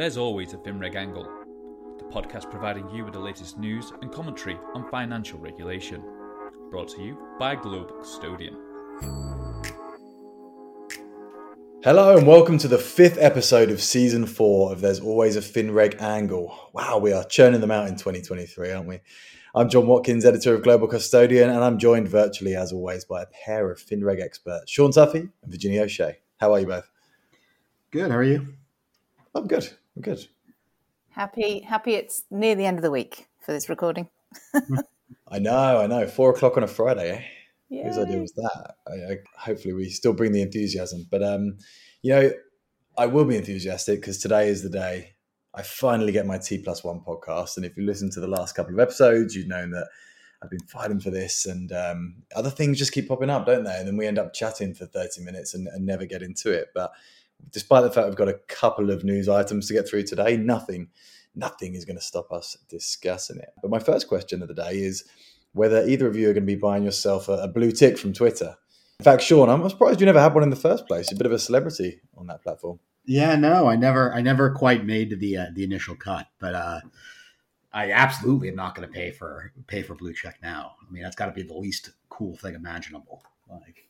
there's always a FinReg angle, the podcast providing you with the latest news and commentary on financial regulation. Brought to you by Global Custodian. Hello and welcome to the fifth episode of season four of There's Always a FinReg Angle. Wow, we are churning them out in 2023, aren't we? I'm John Watkins, editor of Global Custodian, and I'm joined virtually, as always, by a pair of FinReg experts, Sean Tuffy and Virginia O'Shea. How are you both? Good. How are you? I'm good. Good. Happy, happy. It's near the end of the week for this recording. I know. I know. Four o'clock on a Friday. Eh? Yeah. Whose idea was that? I, I, hopefully, we still bring the enthusiasm. But um, you know, I will be enthusiastic because today is the day I finally get my T plus one podcast. And if you listen to the last couple of episodes, you've known that I've been fighting for this, and um, other things just keep popping up, don't they? And then we end up chatting for thirty minutes and, and never get into it. But despite the fact we've got a couple of news items to get through today, nothing, nothing is going to stop us discussing it. But my first question of the day is whether either of you are going to be buying yourself a, a blue tick from Twitter. In fact, Sean, I'm surprised you never had one in the first place. You're a bit of a celebrity on that platform. Yeah, no, I never, I never quite made the uh, the initial cut, but uh, I absolutely am not going to pay for pay for blue check now. I mean, that's got to be the least cool thing imaginable. Like,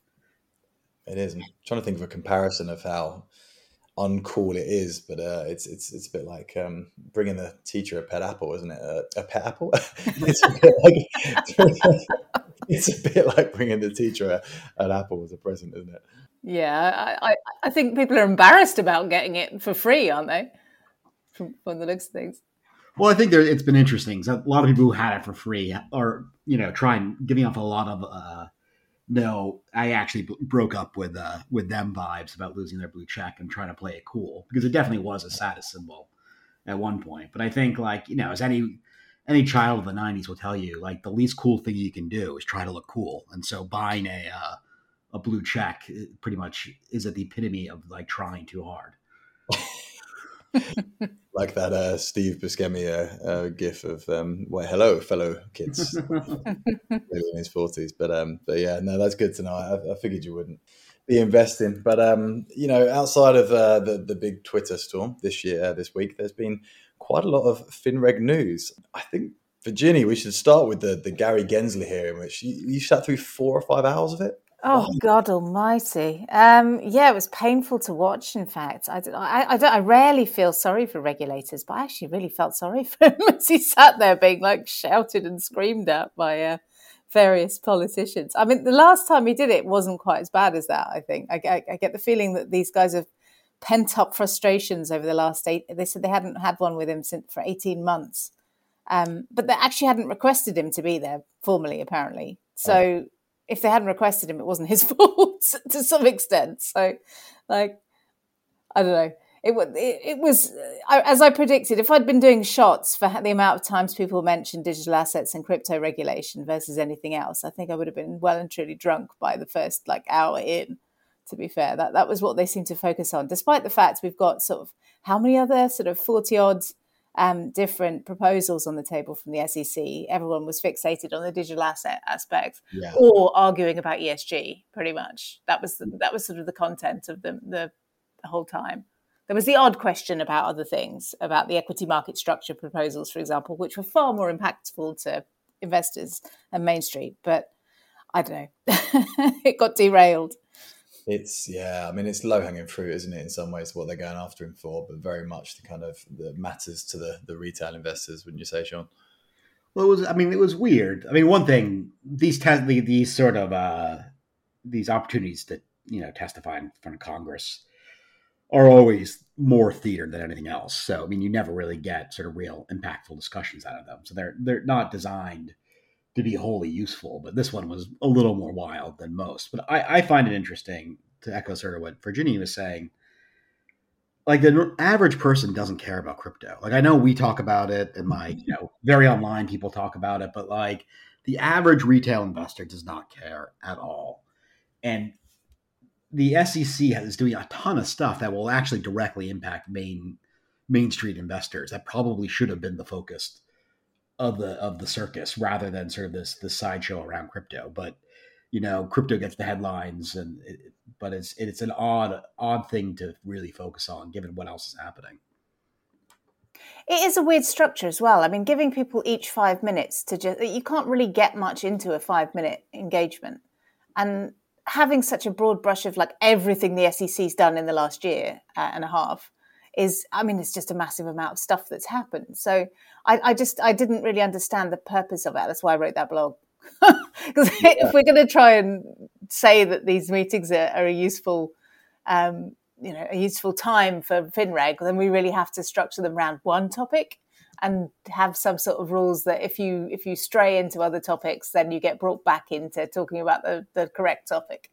it is. I'm trying to think of a comparison of how uncool it is, but uh, it's it's it's a bit like um, bringing the teacher a pet apple, isn't it? Uh, a pet apple. it's a bit like it's a bit like bringing the teacher a, an apple as a present, isn't it? Yeah, I, I think people are embarrassed about getting it for free, aren't they? From, from the looks of things. Well, I think there, it's been interesting. So a lot of people who had it for free are, you know, trying giving off a lot of uh, no, I actually b- broke up with uh, with them vibes about losing their blue check and trying to play it cool because it definitely was a status symbol at one point. But I think like you know, as any any child of the '90s will tell you, like the least cool thing you can do is try to look cool, and so buying a uh, a blue check uh, pretty much is at the epitome of like trying too hard. like that uh, Steve Buscemi uh, uh, gif of um, well, hello, fellow kids, in his forties. But um, but yeah, no, that's good to know. I, I figured you wouldn't be investing, but um, you know, outside of uh, the the big Twitter storm this year, uh, this week, there's been quite a lot of FinReg news. I think Virginia, we should start with the the Gary Gensler hearing, which you, you sat through four or five hours of it. Oh God Almighty! Um, yeah, it was painful to watch. In fact, I, I, I, don't, I rarely feel sorry for regulators, but I actually really felt sorry for him as he sat there being like shouted and screamed at by uh, various politicians. I mean, the last time he did it wasn't quite as bad as that. I think I, I, I get the feeling that these guys have pent up frustrations over the last eight. They said they hadn't had one with him since for eighteen months, um, but they actually hadn't requested him to be there formally, apparently. So. Oh if they hadn't requested him, it wasn't his fault to some extent. So, like, I don't know. It, it, it was, as I predicted, if I'd been doing shots for the amount of times people mentioned digital assets and crypto regulation versus anything else, I think I would have been well and truly drunk by the first like hour in. To be fair, that that was what they seemed to focus on, despite the fact we've got sort of how many other sort of forty odd um, different proposals on the table from the SEC. Everyone was fixated on the digital asset aspect yeah. or arguing about ESG. Pretty much that was the, that was sort of the content of the, the the whole time. There was the odd question about other things, about the equity market structure proposals, for example, which were far more impactful to investors and Main Street. But I don't know, it got derailed. It's yeah, I mean it's low hanging fruit, isn't it? In some ways, what they're going after him for, but very much the kind of the matters to the the retail investors, wouldn't you say, Sean? Well, it was. I mean, it was weird. I mean, one thing these te- these sort of uh, these opportunities to you know testify in front of Congress are always more theater than anything else. So, I mean, you never really get sort of real impactful discussions out of them. So they're they're not designed to be wholly useful, but this one was a little more wild than most. But I, I find it interesting to echo sort of what Virginia was saying. Like the average person doesn't care about crypto. Like I know we talk about it, and mm-hmm. like you know, very online people talk about it, but like the average retail investor does not care at all. And the SEC is doing a ton of stuff that will actually directly impact main Main Street investors. That probably should have been the focus of the of the circus rather than sort of this this sideshow around crypto. But you know, crypto gets the headlines, and it, but it's it's an odd odd thing to really focus on given what else is happening. It is a weird structure as well. I mean, giving people each five minutes to just, you can't really get much into a five minute engagement. And having such a broad brush of like everything the SEC's done in the last year uh, and a half is, I mean, it's just a massive amount of stuff that's happened. So I, I just, I didn't really understand the purpose of it. That's why I wrote that blog. Because yeah. if we're going to try and say that these meetings are, are a useful um, you know a useful time for FinReg, then we really have to structure them around one topic and have some sort of rules that if you if you stray into other topics, then you get brought back into talking about the, the correct topic.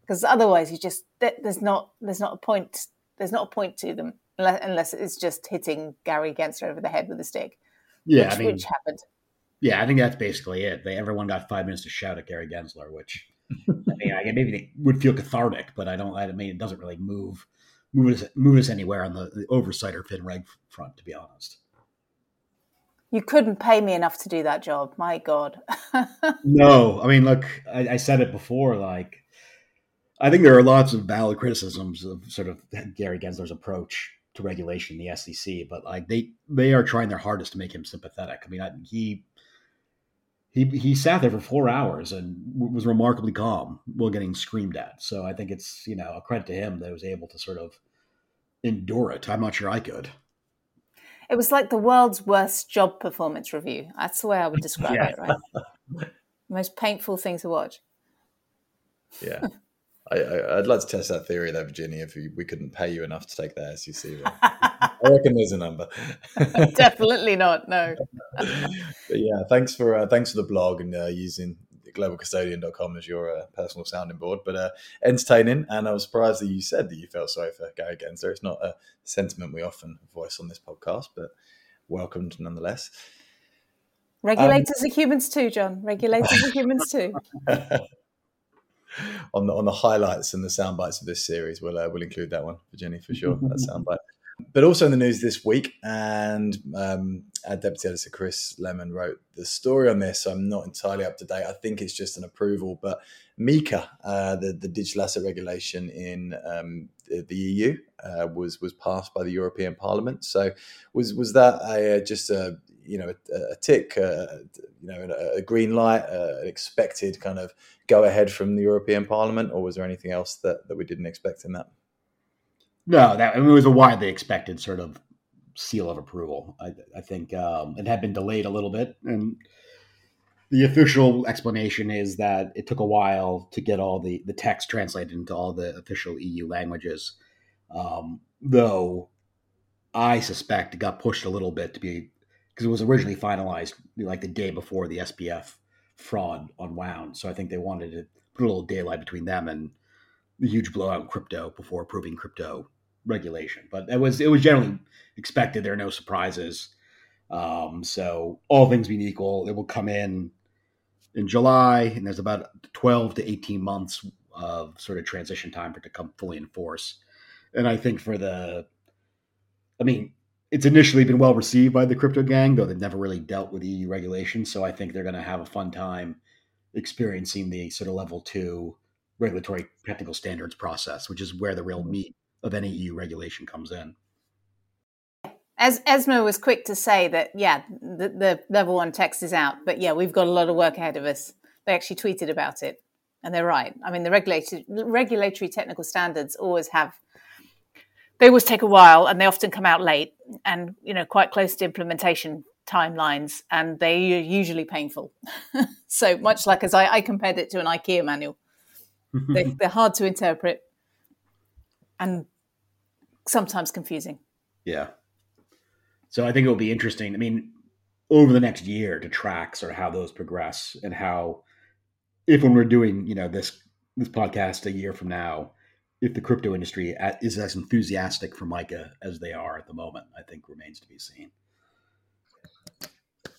Because otherwise, you just there's not there's not a point there's not a point to them unless it's just hitting Gary Gensler over the head with a stick. Yeah, which, I mean, which happened. Yeah, I think that's basically it. They everyone got five minutes to shout at Gary Gensler, which I mean, I, maybe they would feel cathartic, but I don't. I mean, it doesn't really move move us move us anywhere on the, the oversight or FinReg front, to be honest. You couldn't pay me enough to do that job. My God. no, I mean, look, I, I, said it before. Like, I think there are lots of valid criticisms of sort of Gary Gensler's approach to regulation the SEC, but like they they are trying their hardest to make him sympathetic. I mean, I, he he he sat there for four hours and was remarkably calm while getting screamed at. So I think it's you know a credit to him that he was able to sort of endure it. I'm not sure I could. It was like the world's worst job performance review. That's the way I would describe yeah. it. Right, most painful thing to watch. Yeah. I, would like to test that theory, though, Virginia. If we, we couldn't pay you enough to take the SEC, I reckon there's a number. Definitely not. No. but yeah, thanks for uh, thanks for the blog and uh, using globalcustodian.com as your uh, personal sounding board. But uh, entertaining, and I was surprised that you said that you felt sorry for Gary Gensler. It's not a sentiment we often voice on this podcast, but welcomed nonetheless. Regulators um, are humans too, John. Regulators are humans too. on the on the highlights and the sound bites of this series. We'll uh, we'll include that one, Virginia, for sure. that soundbite. But also in the news this week, and um, our deputy editor Chris Lemon wrote the story on this. So I'm not entirely up to date. I think it's just an approval, but MiCA, uh, the the digital asset regulation in um, the, the, EU, uh, was was passed by the European Parliament. So was was that a, just a you know a, a tick, uh, you know a, a green light, uh, an expected kind of go ahead from the European Parliament, or was there anything else that that we didn't expect in that? No, that I mean, it was a widely expected sort of seal of approval. I, I think um, it had been delayed a little bit, and the official explanation is that it took a while to get all the the text translated into all the official EU languages. Um, though I suspect it got pushed a little bit to be because it was originally finalized like the day before the SBF fraud unwound. So I think they wanted to put a little daylight between them and the huge blowout in crypto before approving crypto regulation. But it was it was generally expected. There are no surprises. Um, so all things being equal, it will come in in July, and there's about 12 to 18 months of sort of transition time for it to come fully in force. And I think for the, I mean, it's initially been well received by the crypto gang, though they've never really dealt with EU regulations. So I think they're going to have a fun time experiencing the sort of level two regulatory technical standards process, which is where the real mm-hmm. meat of any EU regulation comes in. As ESMA was quick to say that, yeah, the, the level one text is out, but yeah, we've got a lot of work ahead of us. They actually tweeted about it, and they're right. I mean, the regulatory, regulatory technical standards always have they always take a while and they often come out late and you know quite close to implementation timelines and they are usually painful. So much like as I, I, compared it to an ikea manual. They, they're hard to interpret and sometimes confusing. Yeah. So i think it will be interesting i mean over the next year to track sort of how those progress and how if when we're doing you know this this podcast a year from now if the crypto industry is as enthusiastic for MiCA as they are at the moment, I think remains to be seen.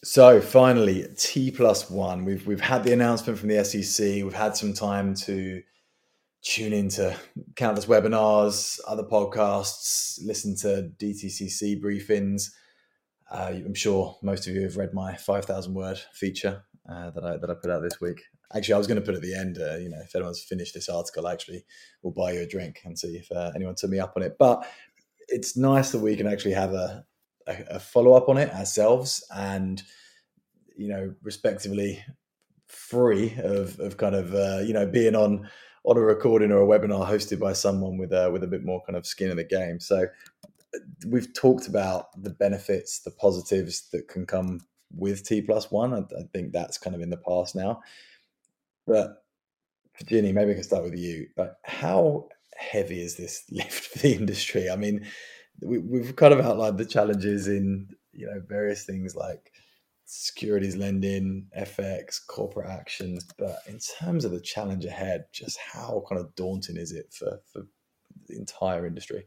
So finally, T plus one. We've we've had the announcement from the SEC. We've had some time to tune into countless webinars, other podcasts, listen to DTCC briefings. Uh, I'm sure most of you have read my 5,000 word feature uh, that I that I put out this week. Actually, I was going to put at the end, uh, you know, if anyone's finished this article, actually, we'll buy you a drink and see if uh, anyone took me up on it. But it's nice that we can actually have a, a, a follow up on it ourselves, and you know, respectively, free of of kind of uh, you know being on on a recording or a webinar hosted by someone with a with a bit more kind of skin in the game. So we've talked about the benefits, the positives that can come with T plus one. I, I think that's kind of in the past now. But Ginny, maybe I can start with you. But how heavy is this lift for the industry? I mean, we, have kind of outlined the challenges in you know various things like securities lending, FX, corporate actions, but in terms of the challenge ahead, just how kind of daunting is it for for the entire industry?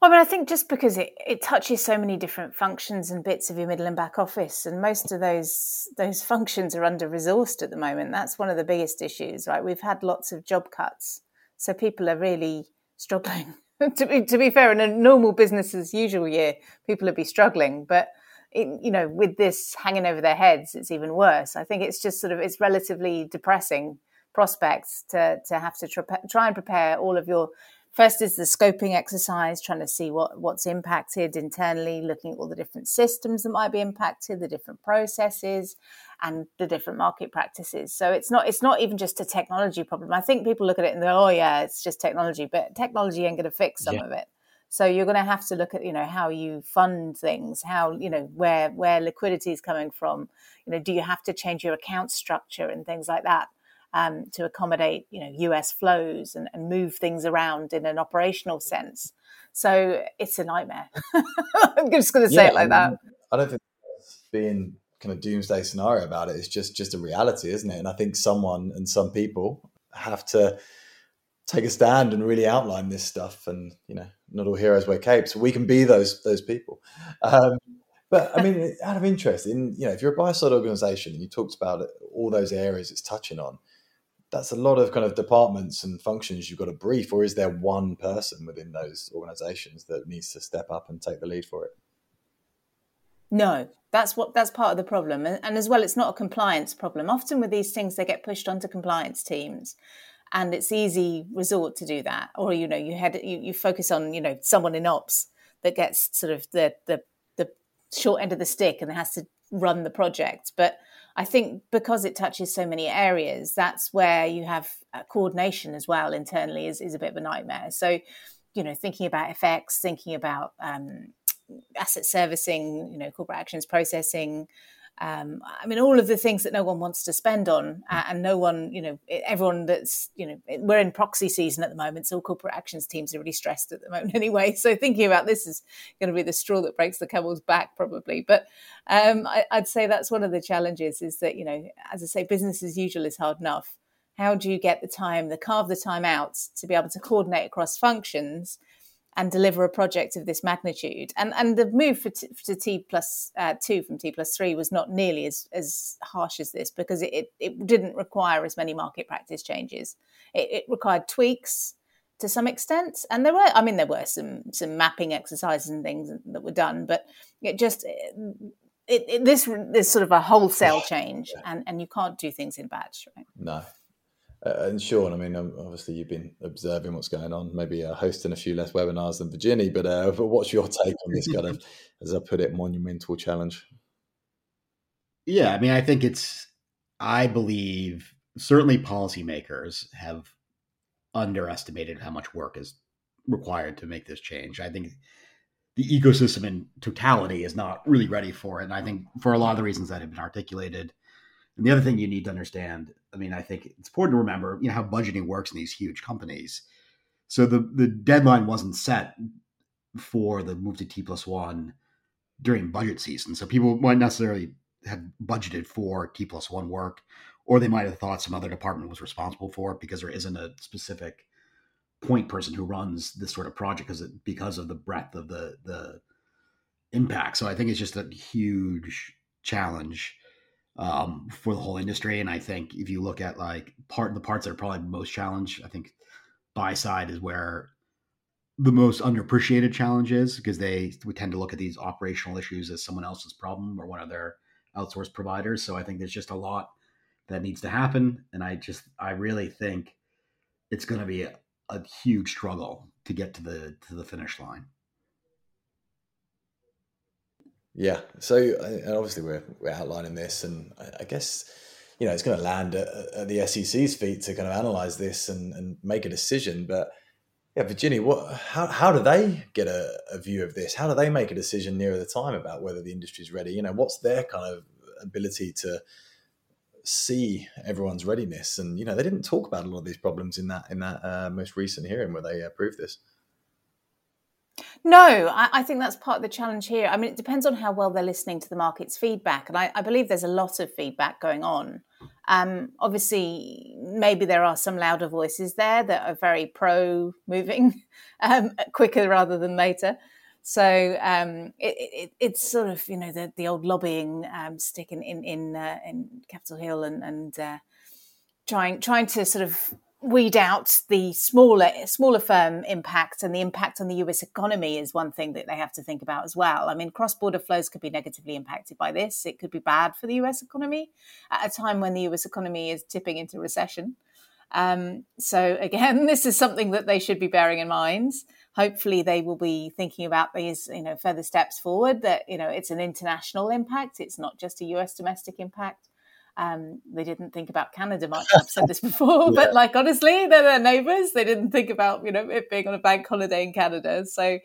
Well, I mean, I think just because it, it touches so many different functions and bits of your middle and back office, and most of those those functions are under resourced at the moment. That's one of the biggest issues, right? We've had lots of job cuts, so people are really struggling. to be to be fair, in a normal business as usual year, people would be struggling, but it, you know, with this hanging over their heads, it's even worse. I think it's just sort of it's relatively depressing prospects to to have to try and prepare all of your First is the scoping exercise, trying to see what, what's impacted internally, looking at all the different systems that might be impacted, the different processes, and the different market practices. So it's not it's not even just a technology problem. I think people look at it and go, "Oh yeah, it's just technology," but technology ain't going to fix some yeah. of it. So you're going to have to look at you know how you fund things, how you know where where liquidity is coming from. You know, do you have to change your account structure and things like that? Um, to accommodate you know US flows and, and, move things around in an operational sense. So it's a nightmare. I'm just going to say yeah, it like that. I don't think being kind of doomsday scenario about it. It's just just a reality, isn't it? And I think someone and some people have to take a stand and really outline this stuff. And you know, not all heroes wear capes. We can be those those people. Um, but I mean, out of interest, in you know, if you're a buy side organization and you talked about all those areas it's touching on, that's a lot of kind of departments and functions you've got to brief, or is there one person within those organizations that needs to step up and take the lead for it? No, that's what that's part of the problem, and, as well, it's not a compliance problem. Often with these things, they get pushed onto compliance teams, and it's easy resort to do that. Or you know, you had you, you focus on you know someone in ops that gets sort of the the the short end of the stick and has to run the project, but I think because it touches so many areas, that's where you have uh, coordination as well internally is, is a bit of a nightmare. So, you know, thinking about FX, thinking about um, asset servicing, you know, corporate actions processing, um, I mean, all of the things that no one wants to spend on, uh, and no one, you know, everyone that's, you know, we're in proxy season at the moment, so corporate actions teams are really stressed at the moment anyway. So thinking about this is going to be the straw that breaks the camel's back, probably. But um, I, I'd say that's one of the challenges is that, you know, as I say, business as usual is hard enough. How do you get the time, the carve the time out to be able to coordinate across functions? And deliver a project of this magnitude. And and the move for t, to T plus, uh, two from T plus three was not nearly as as harsh as this because it, it, it didn't require as many market practice changes. It, it, required tweaks to some extent, and there were I mean there were some some mapping exercises and things that were done, but it just. It, it, this is sort of a wholesale change, and, and you can't do things in batch, right? No, uh, and Sean, I mean, um, obviously you've been observing what's going on, maybe uh, hosting a few less webinars than Virginia, but, uh, but what's your take on this kind of, as I put it, monumental challenge? Yeah, I mean, I think it's, I believe certainly policymakers have underestimated how much work is required to make this change. I think the ecosystem in totality is not really ready for it. And I think for a lot of the reasons that have been articulated, and the other thing you need to understand, I mean, I think it's important to remember, you know, how budgeting works in these huge companies. So the the deadline wasn't set for the move to T plus one during budget season. So people might necessarily have budgeted for T plus one work, or they might have thought some other department was responsible for it because there isn't a specific point person who runs this sort of project because it, because of the breadth of the the impact. So I think it's just a huge challenge um, for the whole industry. And I think if you look at like part the parts that are probably most challenged, I think buy side is where the most underappreciated challenge is because they we tend to look at these operational issues as someone else's problem or one of their outsourced providers. So I think there's just a lot that needs to happen, and I just I really think it's going to be a, a huge struggle to get to the to the finish line. Yeah. So, and obviously, we're we're outlining this, and I, I guess you know it's going to land at, at, the SEC's feet to kind of analyze this and, and make a decision. But yeah, Virginia, what? How how do they get a, a view of this? How do they make a decision nearer the time about whether the industry's ready? You know, what's their kind of ability to see everyone's readiness? And you know, they didn't talk about a lot of these problems in that in that uh, most recent hearing where they approved this. No, I, I, think that's part of the challenge here. I mean, it depends on how well they're listening to the market's feedback. And I, I believe there's a lot of feedback going on. Um, obviously, maybe there are some louder voices there that are very pro moving um, quicker rather than later. So um, it, it, it's sort of, you know, the, the old lobbying um, stick in, in, in, uh, in Capitol Hill and, and uh, trying, trying to sort of weed out the smaller smaller firm impact and the impact on the US economy is one thing that they have to think about as well. I mean, cross border flows could be negatively impacted by this. It could be bad for the US economy at a time when the US economy is tipping into recession. Um, so again, this is something that they should be bearing in mind. Hopefully, they will be thinking about these, you know, further steps forward. That you know, it's an international impact. It's not just a US domestic impact. Um, they didn't think about Canada much. I've said this before, yeah. but like honestly, they're their neighbours. They didn't think about you know it being on a bank holiday in Canada. So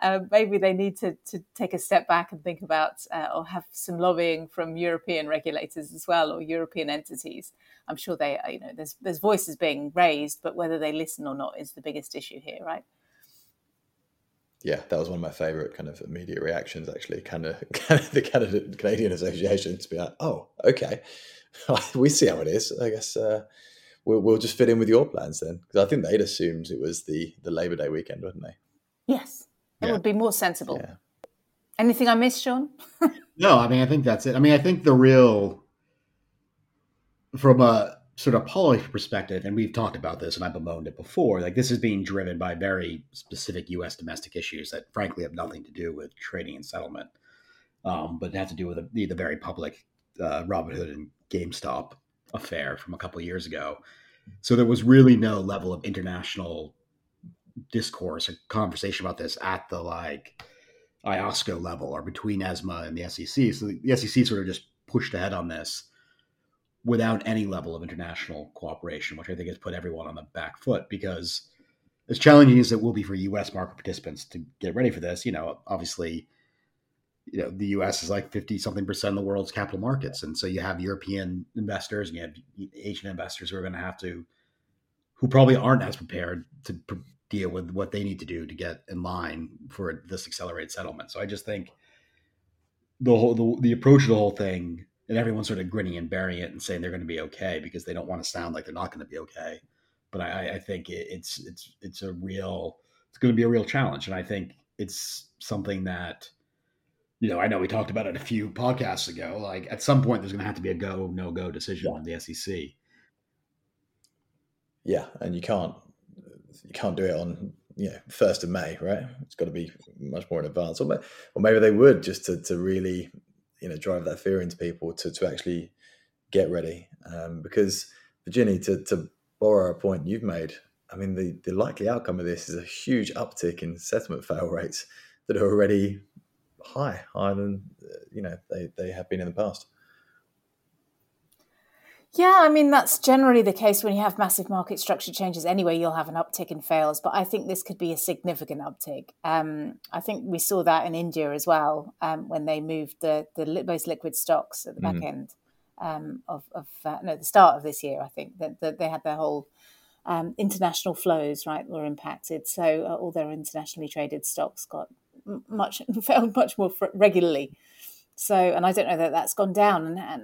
uh, maybe they need to, to take a step back and think about uh, or have some lobbying from European regulators as well or European entities. I'm sure they you know there's there's voices being raised, but whether they listen or not is the biggest issue here, right? Yeah, that was one of my favorite kind of immediate reactions. Actually, kind of, kind of the Canada, Canadian Association to be like, "Oh, okay, we see how it is. I guess uh, we'll, we'll just fit in with your plans then." Because I think they'd assumed it was the the Labor Day weekend, wouldn't they? Yes, it yeah. would be more sensible. Yeah. Anything I missed, Sean? no, I mean I think that's it. I mean I think the real from a sort of policy perspective, and we've talked about this and I've bemoaned it before, like this is being driven by very specific U.S. domestic issues that frankly have nothing to do with trading and settlement, um, but have to do with the, the very public uh, Robinhood and GameStop affair from a couple years ago. So there was really no level of international discourse or conversation about this at the like IOSCO level or between ESMA and the SEC. So the SEC sort of just pushed ahead on this without any level of international cooperation, which I think has put everyone on the back foot because as challenging as it will be for U.S. market participants to get ready for this, you know, obviously, you know, the U.S. is like fifty something percent of the world's capital markets, and so you have European investors and you have Asian investors who are going to have to, who probably aren't as prepared to deal with what they need to do to get in line for this accelerated settlement. So I just think the whole the, the approach of the whole thing and everyone's sort of grinning and bearing it and saying they're going to be okay because they don't want to sound like they're not going to be okay. But I, I think it, it's it's it's a real it's going to be a real challenge, and I think it's something that you know I know we talked about it a few podcasts ago. Like at some point, there's going to have to be a go no go decision yeah. the SEC. Yeah, and you can't you can't do it on you know first of May, right? It's got to be much more in advance, or, or maybe they would just to to really you know drive that fear into people to to actually get ready. Um, because Virginia, to to borrow a point you've made, I mean the the likely outcome of this is a huge uptick in settlement fail rates that are already high, higher than you know they they have been in the past. Yeah, I mean, that's generally the case when you have massive market structure changes anyway, you'll have an uptick in fails. But I think this could be a significant uptick. Um, I think we saw that in India as well um, when they moved the, the most liquid stocks at the back mm. end um, of, of uh, no, the start of this year, I think, that, that they had their whole um, international flows, right, were impacted. So uh, all their internationally traded stocks got much, failed much more regularly. So, and I don't know that that's gone down. And, and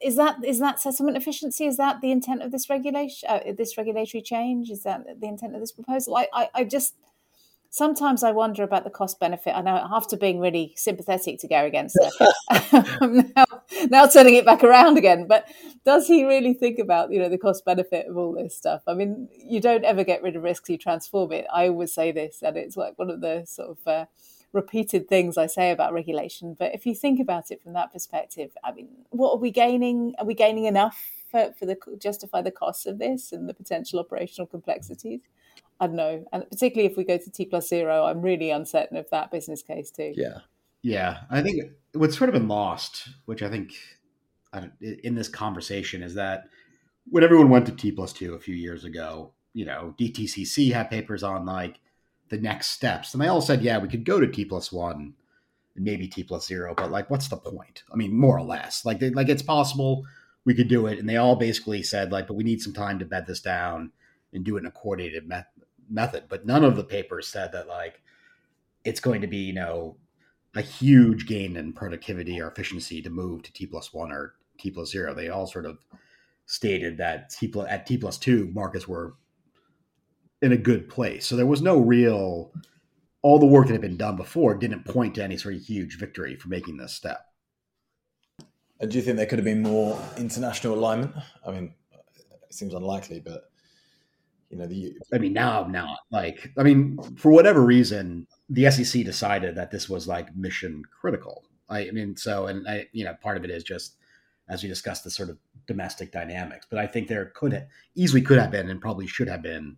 is that is that settlement efficiency? Is that the intent of this regulation? Uh, this regulatory change? Is that the intent of this proposal? I, I, I just sometimes I wonder about the cost benefit. I know after being really sympathetic to Gary Gensler, I'm now, now turning it back around again. But does he really think about you know the cost benefit of all this stuff? I mean, you don't ever get rid of risks; you transform it. I always say this, and it's like one of the sort of uh, repeated things I say about regulation. But if you think about it from that perspective, I mean, what are we gaining? Are we gaining enough for, for the justify the costs of this and the potential operational complexities? I don't know. And particularly if we go to T plus zero, I'm really uncertain of that business case too. Yeah. Yeah, I think what's sort of been lost, which I think in this conversation, is that when everyone went to T plus two a few years ago, you know, DTCC had papers on like the next steps, and they all said, yeah, we could go to T plus one maybe T plus zero, but like, what's the point? I mean, more or less, like, they, like it's possible we could do it, and they all basically said like, but we need some time to bed this down and do it in a coordinated me- method. But none of the papers said that like it's going to be, you know, a huge gain in productivity or efficiency to move to T plus one or T plus zero. They all sort of stated that T plus, at T plus two markets were in a good place. So there was no real all the work that had been done before didn't point to any sort of huge victory for making this step. And do you think there could have been more international alignment? I mean, it seems unlikely, but you know, the I mean, now I'm not like I mean, for whatever reason, the SEC decided that this was like mission critical. I, I mean, so and I, you know, part of it is just as we discussed the sort of domestic dynamics, but I think there could have, easily could have been and probably should have been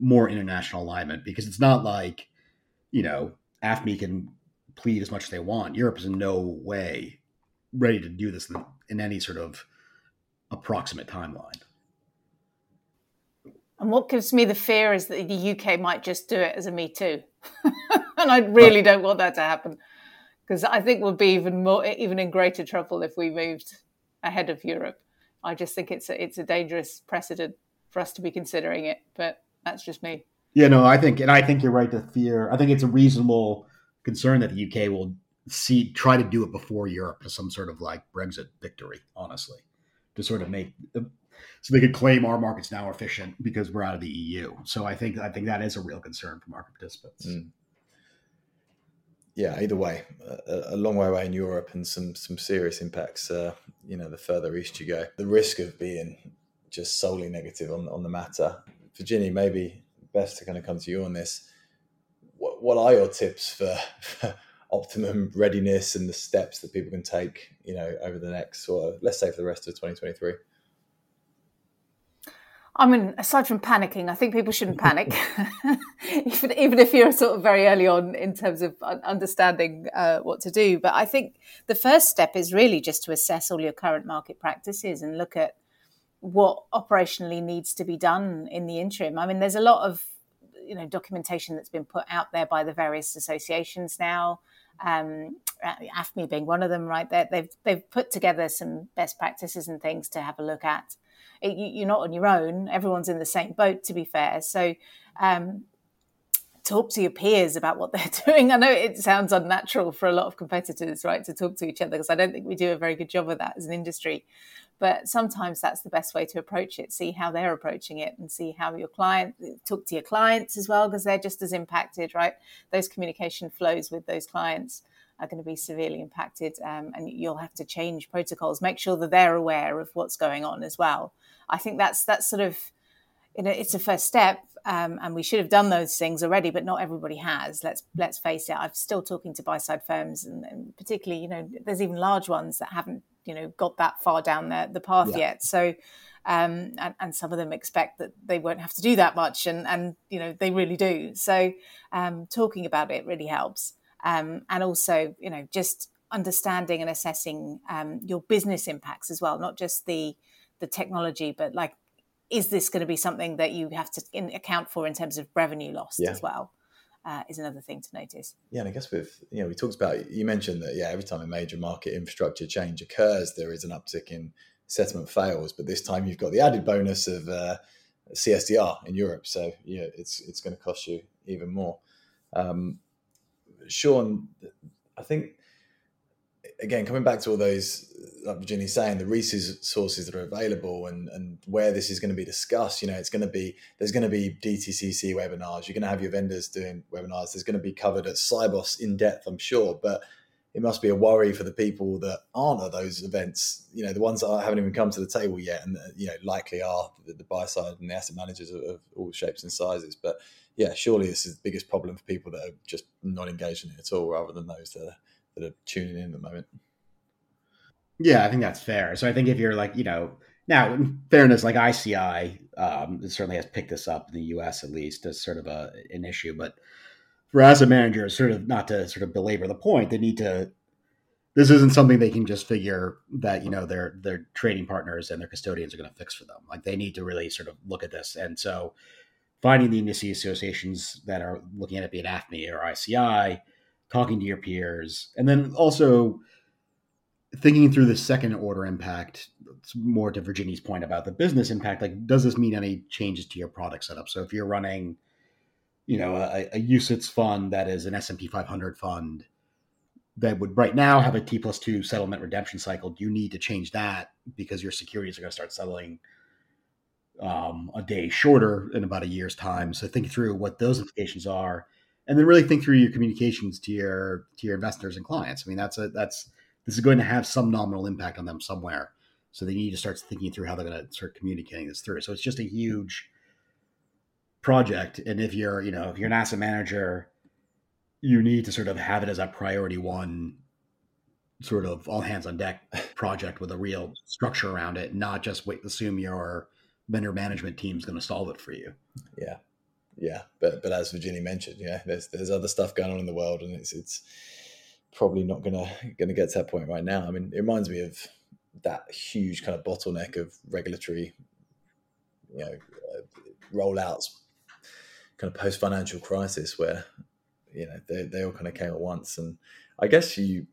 more international alignment because it's not like you know AFME can plead as much as they want. Europe is in no way ready to do this in, in any sort of approximate timeline. And what gives me the fear is that the UK might just do it as a Me Too, and I really don't want that to happen because I think we'll be even more, even in greater trouble if we moved ahead of Europe. I just think it's a, it's a dangerous precedent for us to be considering it, but that's just me. Yeah, no, I think, and I think you're right to fear. I think it's a reasonable concern that the UK will see try to do it before Europe as some sort of like Brexit victory. Honestly, to sort of make so they could claim our market's now efficient because we're out of the EU. So I think I think that is a real concern for market participants. Mm. Yeah, either way, a, a, long way away in Europe and some some serious impacts. Uh, you know, the further east you go, the risk of being just solely negative on on the matter. Virginia, maybe best to kind of come to you on this. What, what are your tips for, for optimum readiness and the steps that people can take? You know, over the next, or let's say for the rest of 2023. I mean, aside from panicking, I think people shouldn't panic, even, even if you're sort of very early on in terms of understanding uh, what to do. But I think the first step is really just to assess all your current market practices and look at what operationally needs to be done in the interim. I mean, there's a lot of you know documentation that's been put out there by the various associations now. Um, AFME being one of them, right? they they've they've put together some best practices and things to have a look at it, you're not on your own. Everyone's in the same boat, to be fair. So, um, talk to your peers about what they're doing. I know it sounds unnatural for a lot of competitors, right, to talk to each other because I don't think we do a very good job of that as an industry. But sometimes that's the best way to approach it. See how they're approaching it and see how your client talk to your clients as well because they're just as impacted, right? Those communication flows with those clients are going to be severely impacted, um, and you'll have to change protocols. Make sure that they're aware of what's going on as well. I think that's that's sort of you know, it's a first step, um, and we should have done those things already, but not everybody has. Let's let's face it. I'm still talking to buy side firms, and, and, particularly, you know, there's even large ones that haven't, you know, got that far down the, the path yeah. yet. So, um, and, and, some of them expect that they won't have to do that much, and and you know, they really do. So, um, talking about it really helps, um, and also, you know, just understanding and assessing um, your business impacts as well, not just the the technology, but like, is this going to be something that you have to in, account for in terms of revenue lost yeah. as well? Uh, is another thing to notice. Yeah, and I guess with you know we talked about you mentioned that yeah every time a major market infrastructure change occurs there is an uptick in settlement fails, but this time you've got the added bonus of uh, CSDR in Europe, so yeah it's it's going to cost you even more. Um, Sean, I think again, coming back to all those, like Virginia's saying, the resources that are available and, and where this is going to be discussed, you know, it's going to be, there's going to be DTCC webinars. You're going to have your vendors doing webinars. There's going to be covered at Sibos in depth, I'm sure. But it must be a worry for the people that aren't at those events, you know, the ones that haven't even come to the table yet and, you know, likely are the, the buy side and the asset managers of, of all shapes and sizes. But yeah, surely this is the biggest problem for people that are just not engaged in it at all rather than those that are that are tuning in at the moment. Yeah, I think that's fair. So I think if you're like, you know, now in fairness, like ICI, um, certainly has picked this up in the U.S. at least as sort of a an issue, but for asset managers, sort of not to sort of belabor the point, they need to. This isn't something they can just figure that you know their their trading partners and their custodians are going to fix for them. Like they need to really sort of look at this, and so finding the industry associations that are looking at it, be it AFME or ICI, talking to your peers, and then also thinking through the second order impact. More to Virginia's point about the business impact. Like, does this mean any changes to your product setup? So if you're running you know a, a UCITS fund that is an S&P 500 fund that would right now have a T plus two settlement redemption cycle. Do you need to change that because your securities are going to start settling um, a day shorter in about a year's time? So think through what those implications are, and then really think through your communications to your to your investors and clients. I mean, that's a that's this is going to have some nominal impact on them somewhere. So they need to start thinking through how they're going to start communicating this through. So it's just a huge project and if you're you know if you're an asset manager you need to sort of have it as a priority one sort of all hands on deck project with a real structure around it not just wait assume your vendor management team is going to solve it for you yeah yeah but but as virginia mentioned yeah there's there's other stuff going on in the world and it's it's probably not gonna gonna get to that point right now. I mean it reminds me of that huge kind of bottleneck of regulatory you know uh, rollouts kind of post financial crisis where you know they, they all kind of came at once. And i guess you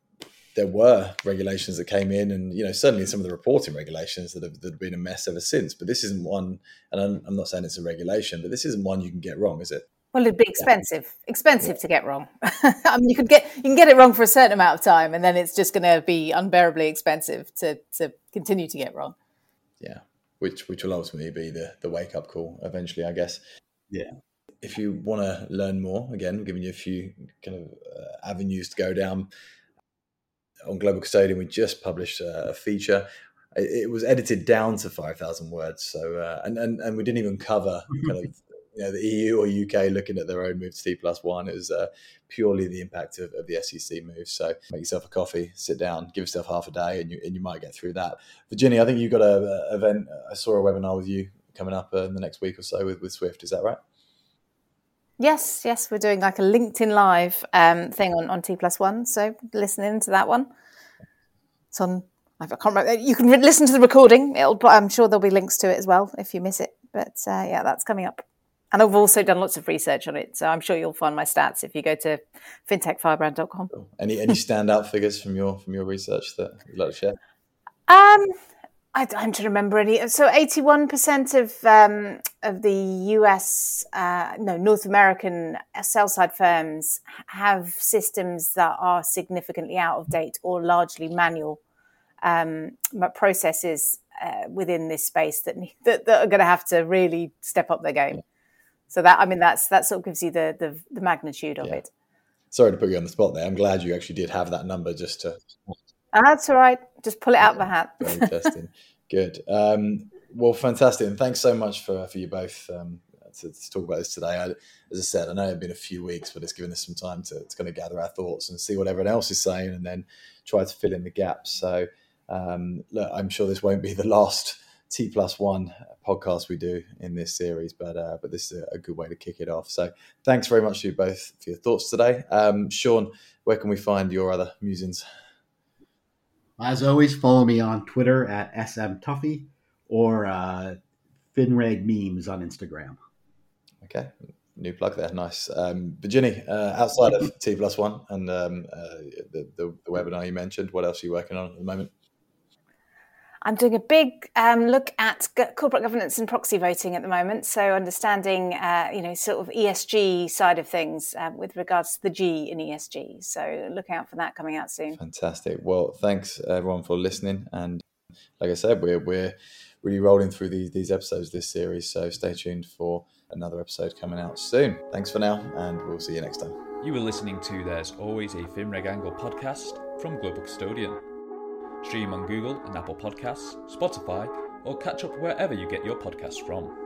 there were regulations that came in and you know certainly some of the reporting regulations that have, that have been a mess ever since but this isn't one and I'm, I'm, not saying it's a regulation but this isn't one you can get wrong is it well it'd be expensive expensive yeah. to get wrong i mean you could get you can get it wrong for a certain amount of time and then it's just going to be unbearably expensive to to continue to get wrong yeah which which will ultimately be the the wake up call eventually i guess yeah if you want to learn more, again, giving you a few kind of uh, avenues to go down. On Global Custodian, we just published a, feature. It, was edited down to five thousand words, so uh, and, and and we didn't even cover kind of you know the EU or UK looking at their own move to T plus one. It was uh, purely the impact of, of, the SEC move. So make yourself a coffee, sit down, give yourself half a day, and you and you might get through that. Virginia, I think you've got a, a event. I saw a webinar with you coming up uh, in the next week or so with, with Swift. Is that right? Yes, yes, we're doing like a LinkedIn Live um, thing on, on T plus one. So listening to that one. It's on. I can't remember. You can re- listen to the recording. It'll. I'm sure there'll be links to it as well if you miss it. But uh, yeah, that's coming up. And I've also done lots of research on it, so I'm sure you'll find my stats if you go to fintechfirebrand.com. Any any standout figures from your from your research that you'd like to share? Um, I don't remember any. So, eighty-one percent of um, of the U.S. Uh, no North American sell side firms have systems that are significantly out of date or largely manual um, processes uh, within this space that, that, that are going to have to really step up their game. So that I mean that's that sort of gives you the the, the magnitude of yeah. it. Sorry to put you on the spot there. I'm glad you actually did have that number just to that's all right. Just pull it out of the hat. Very interesting. Good. Um, well, fantastic. And thanks so much for, for you both um, to, to, talk about this today. I, as I said, I know it's been a few weeks, but it's given us some time to, to kind of gather our thoughts and see what everyone else is saying and then try to fill in the gaps. So, um, look, I'm sure this won't be the last T plus one podcast we do in this series, but uh, but this is a, a, good way to kick it off. So thanks very much to you both for your thoughts today. Um, Sean, where can we find your other musings? As always, follow me on Twitter at smtuffy or uh, FinReg memes on Instagram. Okay, new plug there. Nice. Um, Virginie, uh, outside of T plus one and um, uh, the, the, webinar you mentioned, what else are you working on at the moment? I'm doing a big um, look at corporate governance and proxy voting at the moment. So understanding, uh, you know, sort of ESG side of things uh, with regards to the G in ESG. So look out for that coming out soon. Fantastic. Well, thanks everyone for listening. And like I said, we're we're really rolling through these these episodes this series. So stay tuned for another episode coming out soon. Thanks for now, and we'll see you next time. You were listening to There's Always a FinReg Angle podcast from Global Custodian. Stream on Google and Apple Podcasts, Spotify, or catch up wherever you get your podcasts from.